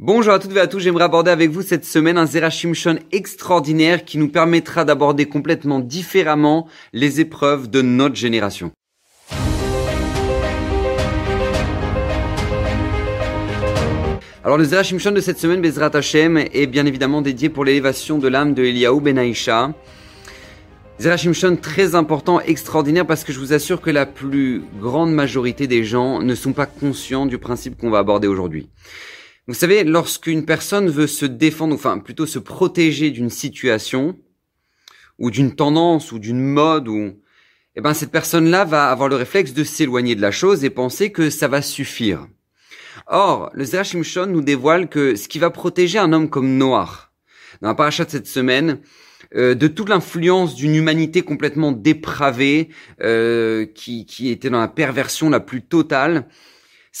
Bonjour à toutes et à tous, j'aimerais aborder avec vous cette semaine un Zerachimshon extraordinaire qui nous permettra d'aborder complètement différemment les épreuves de notre génération. Alors le Zerachimshon de cette semaine, Bezrat Hashem, est bien évidemment dédié pour l'élévation de l'âme de Eliaou Ben Aïcha. Zerachimshon très important, extraordinaire, parce que je vous assure que la plus grande majorité des gens ne sont pas conscients du principe qu'on va aborder aujourd'hui. Vous savez, lorsqu'une personne veut se défendre, enfin plutôt se protéger d'une situation, ou d'une tendance, ou d'une mode, ou eh ben cette personne-là va avoir le réflexe de s'éloigner de la chose et penser que ça va suffire. Or, le Zerachim nous dévoile que ce qui va protéger un homme comme Noah, dans la paracha de cette semaine, euh, de toute l'influence d'une humanité complètement dépravée, euh, qui, qui était dans la perversion la plus totale,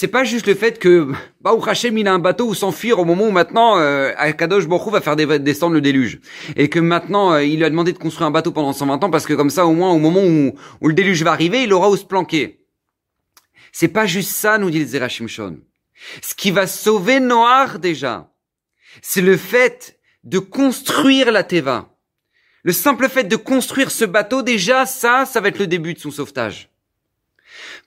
c'est pas juste le fait que bah Hachem il a un bateau où s'enfuir au moment où maintenant euh, Akadosh Baruch va faire descendre le déluge et que maintenant euh, il lui a demandé de construire un bateau pendant 120 ans parce que comme ça au moins au moment où, où le déluge va arriver il aura où se planquer. C'est pas juste ça nous dit le Zerachim Shon. Ce qui va sauver Noir déjà, c'est le fait de construire la Teva. Le simple fait de construire ce bateau déjà ça ça va être le début de son sauvetage.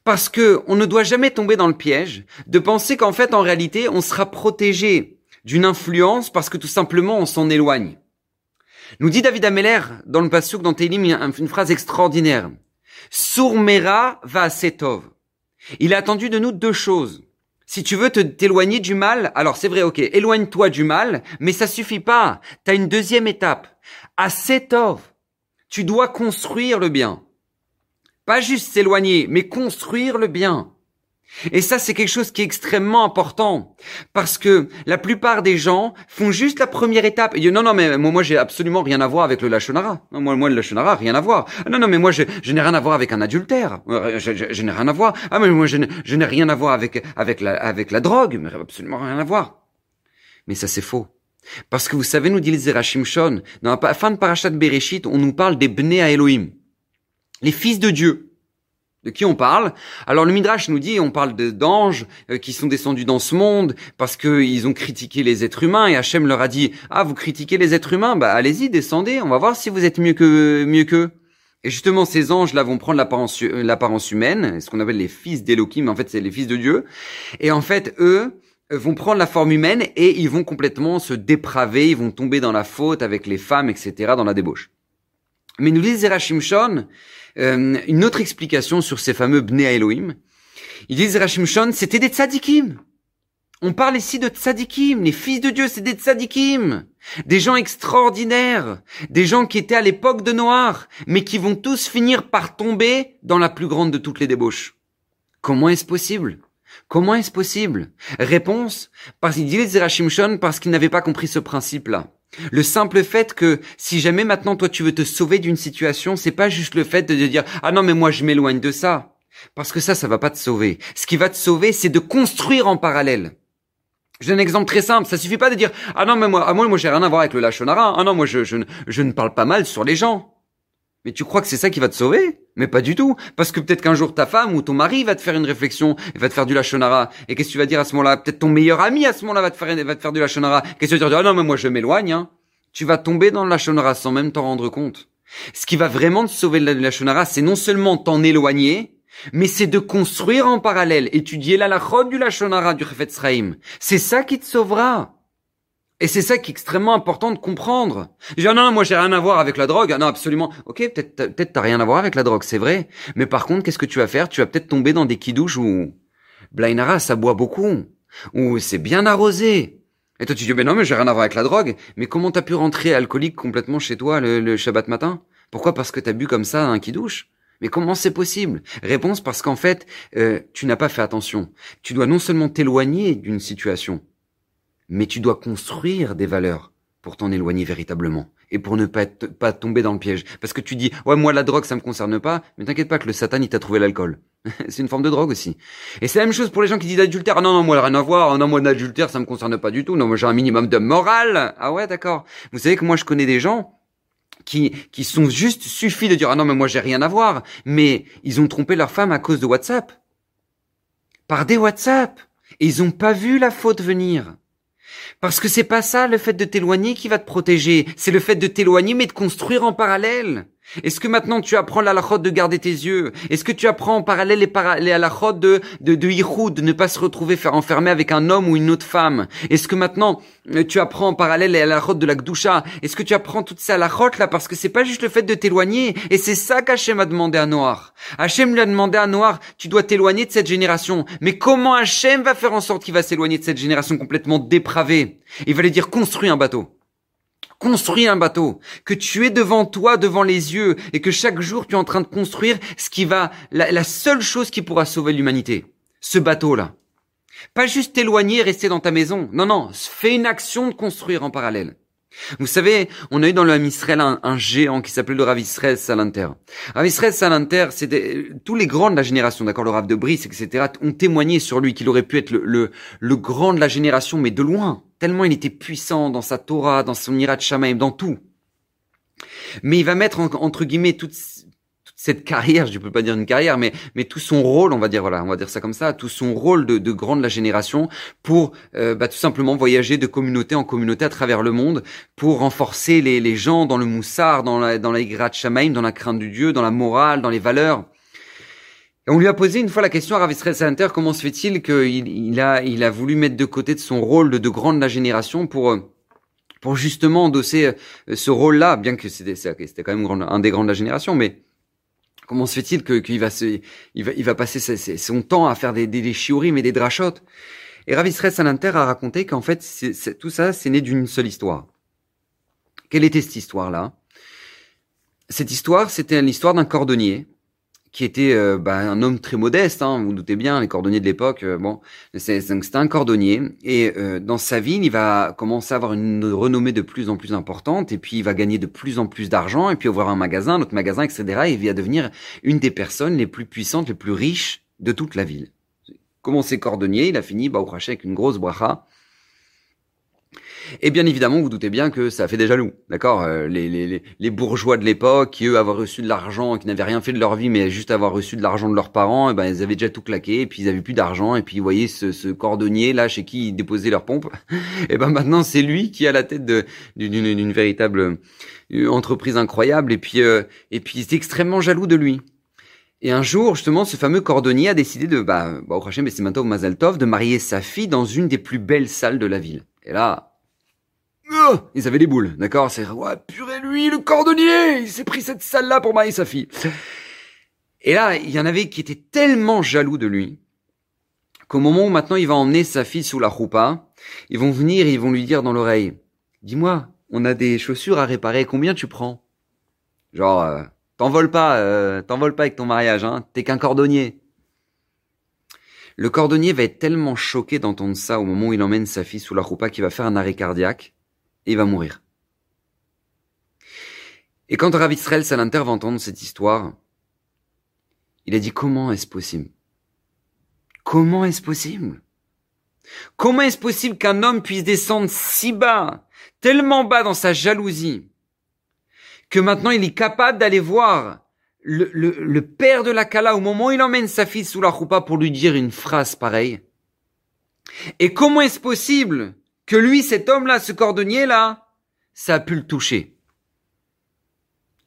Parce que on ne doit jamais tomber dans le piège de penser qu'en fait, en réalité, on sera protégé d'une influence parce que tout simplement on s'en éloigne. Nous dit David Ameller dans le Passouk dans Télim une phrase extraordinaire. Sourmera va setov. Il a attendu de nous deux choses. Si tu veux te t'éloigner du mal, alors c'est vrai, ok, éloigne-toi du mal, mais ça suffit pas. T'as une deuxième étape. À setov. Tu dois construire le bien. Pas juste s'éloigner, mais construire le bien. Et ça, c'est quelque chose qui est extrêmement important. Parce que la plupart des gens font juste la première étape. Et disent, non, non, mais moi, j'ai absolument rien à voir avec le lachonara. Non, moi, moi, le lachonara, rien à voir. Non, non, mais moi, je, n'ai rien à voir avec un adultère. Euh, je, n'ai rien à voir. Ah, mais moi, je, n'ai rien à voir avec, avec la, avec la drogue. Mais absolument rien à voir. Mais ça, c'est faux. Parce que vous savez, nous dit le Shon, dans la fin de Parashat Bereshit, on nous parle des Bnei à Elohim les fils de Dieu. De qui on parle Alors le Midrash nous dit, on parle d'anges euh, qui sont descendus dans ce monde parce qu'ils ont critiqué les êtres humains et Hachem leur a dit, ah vous critiquez les êtres humains, bah allez-y, descendez, on va voir si vous êtes mieux que mieux qu'eux. Et justement, ces anges-là vont prendre l'apparence euh, humaine, ce qu'on appelle les fils d'Elohim, en fait c'est les fils de Dieu. Et en fait, eux euh, vont prendre la forme humaine et ils vont complètement se dépraver, ils vont tomber dans la faute avec les femmes, etc., dans la débauche. Mais nous dit Zerachim Shon, euh, une autre explication sur ces fameux Bnei Elohim. Ils disent Rachim Shon, c'était des tzadikim. On parle ici de tzadikim, les fils de Dieu, c'est des tzadikim. Des gens extraordinaires, des gens qui étaient à l'époque de Noir, mais qui vont tous finir par tomber dans la plus grande de toutes les débauches. Comment est-ce possible? Comment est-ce possible? Réponse, parce qu'il dit Rachim Shon parce qu'ils n'avaient pas compris ce principe-là. Le simple fait que si jamais maintenant toi tu veux te sauver d'une situation, c'est pas juste le fait de dire ah non mais moi je m'éloigne de ça. Parce que ça, ça va pas te sauver. Ce qui va te sauver, c'est de construire en parallèle. J'ai un exemple très simple. Ça suffit pas de dire ah non mais moi, ah, moi, moi j'ai rien à voir avec le lachonara. Ah non moi je, je, je ne parle pas mal sur les gens. Mais tu crois que c'est ça qui va te sauver? Mais pas du tout. Parce que peut-être qu'un jour ta femme ou ton mari va te faire une réflexion et va te faire du lachonara. Et qu'est-ce que tu vas dire à ce moment-là? Peut-être ton meilleur ami à ce moment-là va te faire, va te faire du lachonara. Qu'est-ce que tu vas dire? Ah non, mais moi je m'éloigne. Hein. Tu vas tomber dans le lachonara sans même t'en rendre compte. Ce qui va vraiment te sauver de la lachonara, c'est non seulement t'en éloigner, mais c'est de construire en parallèle, étudier la lachot du lachonara du Chefetz C'est ça qui te sauvera. Et c'est ça qui est extrêmement important de comprendre. Je dis, non, non, moi j'ai rien à voir avec la drogue. Ah non, absolument. Ok, peut-être peut-être t'as rien à voir avec la drogue, c'est vrai. Mais par contre, qu'est-ce que tu vas faire? Tu vas peut-être tomber dans des kidouches où Blainara, ça boit beaucoup. Ou c'est bien arrosé. Et toi tu dis, mais non, mais j'ai rien à voir avec la drogue. Mais comment t'as pu rentrer alcoolique complètement chez toi le, Shabbat matin? Pourquoi Parce que t'as bu comme ça un kidouche mais comment c'est possible? Réponse parce qu'en fait, euh, tu n'as pas fait attention. Tu dois non seulement t'éloigner d'une situation, mais tu dois construire des valeurs pour t'en éloigner véritablement et pour ne pas, pas tomber dans le piège. Parce que tu dis, ouais, moi, la drogue, ça me concerne pas, mais t'inquiète pas que le satan, il t'a trouvé l'alcool. c'est une forme de drogue aussi. Et c'est la même chose pour les gens qui disent adultère. Ah non, non, moi, rien à voir. Ah non, moi, l'adultère, ça me concerne pas du tout. Non, moi, j'ai un minimum de morale. Ah ouais, d'accord. Vous savez que moi, je connais des gens qui, qui sont juste suffis de dire, ah non, mais moi, j'ai rien à voir. Mais ils ont trompé leur femme à cause de WhatsApp. Par des WhatsApp. Et ils ont pas vu la faute venir. Parce que c'est pas ça le fait de t'éloigner qui va te protéger, c'est le fait de t'éloigner mais de construire en parallèle. Est-ce que maintenant tu apprends la de garder tes yeux? Est-ce que tu apprends en parallèle les, para les de de, de de ne pas se retrouver enfermer avec un homme ou une autre femme? Est-ce que maintenant euh, tu apprends en parallèle les halachot de la gdusha? Est-ce que tu apprends toutes ces halachot là parce que c'est pas juste le fait de t'éloigner et c'est ça qu'Hachem a demandé à Noir. Hachem lui a demandé à Noir, tu dois t'éloigner de cette génération. Mais comment Hachem va faire en sorte qu'il va s'éloigner de cette génération complètement dépravée? Il va lui dire construis un bateau construis un bateau, que tu es devant toi, devant les yeux, et que chaque jour tu es en train de construire ce qui va, la, seule chose qui pourra sauver l'humanité. Ce bateau-là. Pas juste t'éloigner, rester dans ta maison. Non, non, fais une action de construire en parallèle. Vous savez, on a eu dans le un, géant qui s'appelait le Rav Israël Salanter. Rav Salanter, c'était tous les grands de la génération, d'accord, le Rav de Brice, etc., ont témoigné sur lui qu'il aurait pu être le, grand de la génération, mais de loin tellement il était puissant dans sa Torah, dans son Irat Shamaim, dans tout. Mais il va mettre entre guillemets toute, cette carrière, je ne peux pas dire une carrière, mais mais tout son rôle, on va dire voilà, on va dire ça comme ça, tout son rôle de, de grand de la génération pour euh, bah, tout simplement voyager de communauté en communauté à travers le monde pour renforcer les, les gens dans le moussard, dans la dans la Irat Shamaim, dans la crainte du Dieu, dans la morale, dans les valeurs. On lui a posé une fois la question à Rav Center, comment se fait-il qu'il il a, il a voulu mettre de côté de son rôle de, de grand de la génération pour, pour justement endosser euh, ce rôle-là, bien que c'était quand même un des grands de la génération, mais comment se fait-il qu'il va passer son temps à faire des, des, des et des drachotes? Et Rav Center a raconté qu'en fait, tout ça, c'est né d'une seule histoire. Quelle était cette histoire-là? Cette histoire, c'était l'histoire d'un cordonnier qui était euh, bah, un homme très modeste, hein, vous, vous doutez bien, les cordonniers de l'époque, euh, bon, c'est un cordonnier, et euh, dans sa ville, il va commencer à avoir une renommée de plus en plus importante, et puis il va gagner de plus en plus d'argent, et puis avoir un magasin, notre magasin, etc., et il va devenir une des personnes les plus puissantes, les plus riches de toute la ville. Commencé cordonnier, il a fini, bah, au avec une grosse bracha, et bien évidemment, vous, doutez bien que ça fait des jaloux, d'accord euh, les, les, les, bourgeois de l'époque, qui eux avaient reçu de l'argent, qui n'avaient rien fait de leur vie, mais juste avoir reçu de l'argent de leurs parents, et eh ben ils avaient déjà tout claqué, et puis ils avaient plus d'argent, et puis vous voyez ce, ce cordonnier là chez qui ils déposaient leurs pompes, et ben maintenant c'est lui qui a la tête d'une véritable euh, entreprise incroyable, et puis euh, et puis il est extrêmement jaloux de lui. Et un jour, justement, ce fameux cordonnier a décidé de, bah, bah au c'est maintenant Mazaltov, de marier sa fille dans une des plus belles salles de la ville. Et là, Oh, ils avaient des boules, d'accord C'est ouais, purée lui, le cordonnier, il s'est pris cette salle-là pour marier sa fille. Et là, il y en avait qui étaient tellement jaloux de lui qu'au moment où maintenant il va emmener sa fille sous la roupa, ils vont venir et ils vont lui dire dans l'oreille "Dis-moi, on a des chaussures à réparer, combien tu prends? Genre euh, t'envoles pas, euh, t'envoles pas avec ton mariage, hein T'es qu'un cordonnier." Le cordonnier va être tellement choqué d'entendre ça au moment où il emmène sa fille sous la roupa qu'il va faire un arrêt cardiaque et il va mourir. Et quand Rav Israël Salanter va entendre cette histoire, il a dit comment est-ce possible? Comment est-ce possible? Comment est-ce possible qu'un homme puisse descendre si bas, tellement bas dans sa jalousie, que maintenant il est capable d'aller voir le, père de la Kala au moment où il emmène sa fille sous la roupa pour lui dire une phrase pareille Et comment est-ce possible que lui, cet homme-là, ce cordonnier-là, ça a pu le toucher?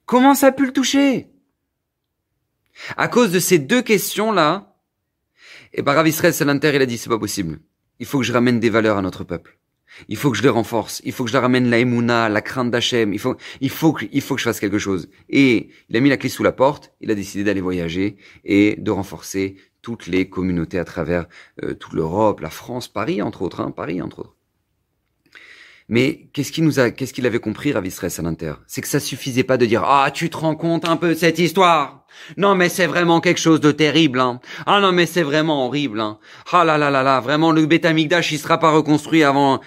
Comment ça a pu le toucher? À cause de ces deux questions-là, et par Rav Israël Salanter, il a dit, c'est pas possible. Il faut que je ramène des valeurs à notre peuple. Il faut que je les renforce. Il faut que je leur ramène la émouna, la crainte d'Hachem. Il faut, il faut que, il faut que je fasse quelque chose. Et il a mis la clé sous la porte. Il a décidé d'aller voyager et de renforcer toutes les communautés à travers euh, toute l'Europe, la France, Paris entre autres, hein, Paris entre autres. Mais qu'est-ce qu'il nous a, qu'est-ce qu'il avait compris, Rav Israël Salanter C'est que ça suffisait pas de dire ah tu te rends compte un peu de cette histoire? Non mais c'est vraiment quelque chose de terrible hein. Ah non mais c'est vraiment horrible hein. Ah là là là là vraiment le Betamikdash il sera pas reconstruit avant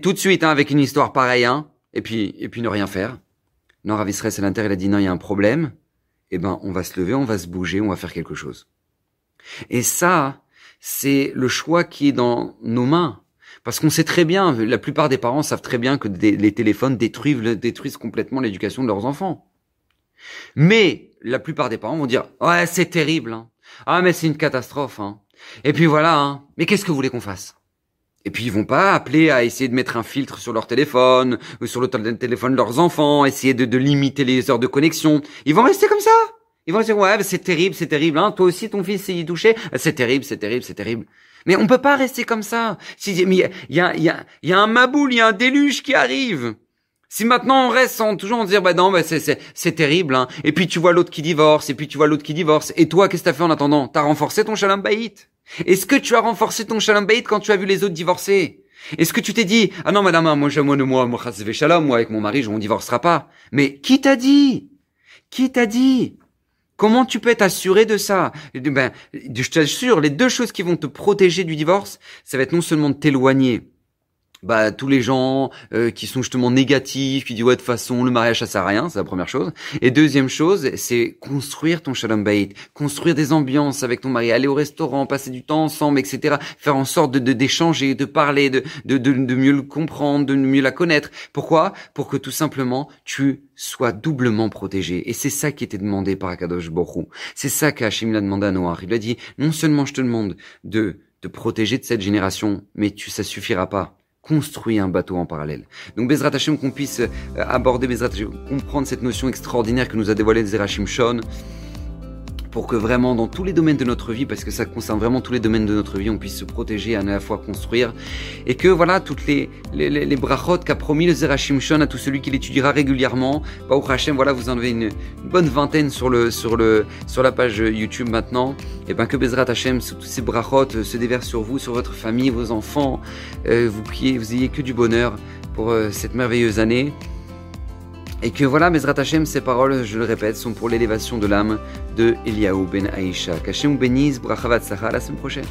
tout de suite hein, avec une histoire pareille hein. Et puis et puis ne rien faire. Non Rav Israël Salanter il a dit non il y a un problème. Eh ben on va se lever, on va se bouger, on va faire quelque chose. Et ça c'est le choix qui est dans nos mains. Parce qu'on sait très bien, la plupart des parents savent très bien que les téléphones détruisent, complètement l'éducation de leurs enfants. Mais la plupart des parents vont dire ouais c'est terrible, hein. ah mais c'est une catastrophe, hein. et puis voilà, hein. mais qu'est-ce que vous voulez qu'on fasse? Et puis ils vont pas appeler à essayer de mettre un filtre sur leur téléphone ou sur le téléphone de leurs enfants, essayer de, de limiter les heures de connexion. Ils vont rester comme ça. Ils vont dire ouais c'est terrible, c'est terrible. Hein. Toi aussi ton fils s'est y touché. C'est terrible, c'est terrible, c'est terrible. Mais on peut pas rester comme ça. Il y a, y, a, y, y a un maboule, il y a un déluge qui arrive. Si maintenant on reste sans toujours en dire bah non bah c'est terrible hein. et puis tu vois l'autre qui divorce et puis tu vois l'autre qui divorce et toi qu'est-ce que t'as fait en attendant T'as renforcé ton shalom bayit Est-ce que tu as renforcé ton shalom bayit quand tu as vu les autres divorcer Est-ce que tu t'es dit ah non madame hein, moi moi moi moi moi shalom moi avec mon mari on divorcera pas Mais qui t'a dit Qui t'a dit Comment tu peux être assuré de ça? Ben, je t'assure, les deux choses qui vont te protéger du divorce, ça va être non seulement de t'éloigner bah tous les gens euh, qui sont justement négatifs, qui disent ouais de toute façon le mariage ça sert à rien, c'est la première chose. Et deuxième chose, c'est construire ton shalom bayit, construire des ambiances avec ton mari, aller au restaurant, passer du temps ensemble, etc. Faire en sorte de d'échanger, de, parler, de, de, de, mieux le comprendre, de mieux la connaître. Pourquoi? Pour que tout simplement tu sois doublement protégé. Et c'est ça qui était demandé par Akadosh Borou. C'est ça qu'Hachim l'a demandé à Noah. Il lui a dit non seulement je te demande de te protéger de cette génération, mais tu ça suffira pas construit un bateau en parallèle. Donc Bezrat Hashem, qu'on puisse euh, aborder Bezrat Hashem, comprendre cette notion extraordinaire que nous a dévoilée Zerachim Shon, pour que vraiment dans tous les domaines de notre vie, parce que ça concerne vraiment tous les domaines de notre vie, on puisse se protéger à la fois construire, et que voilà toutes les les, les, brachot qu'a promis le Zerachim Shon à tout celui qui l'étudiera régulièrement. Bah, Hashem, voilà, vous en avez une, bonne vingtaine sur le sur le sur la page YouTube maintenant. Et ben que Bezrat Hashem, tous ces brachot euh, se déversent sur vous, sur votre famille, vos enfants, euh, vous priez, vous ayez que du bonheur pour euh, cette merveilleuse année. Et que voilà, Bezrat Hashem, ces paroles, je le répète, sont pour l'élévation de l'âme de Eliaou ben Aïcha. Qu'Hachem bénisse, brachavat à la semaine prochaine.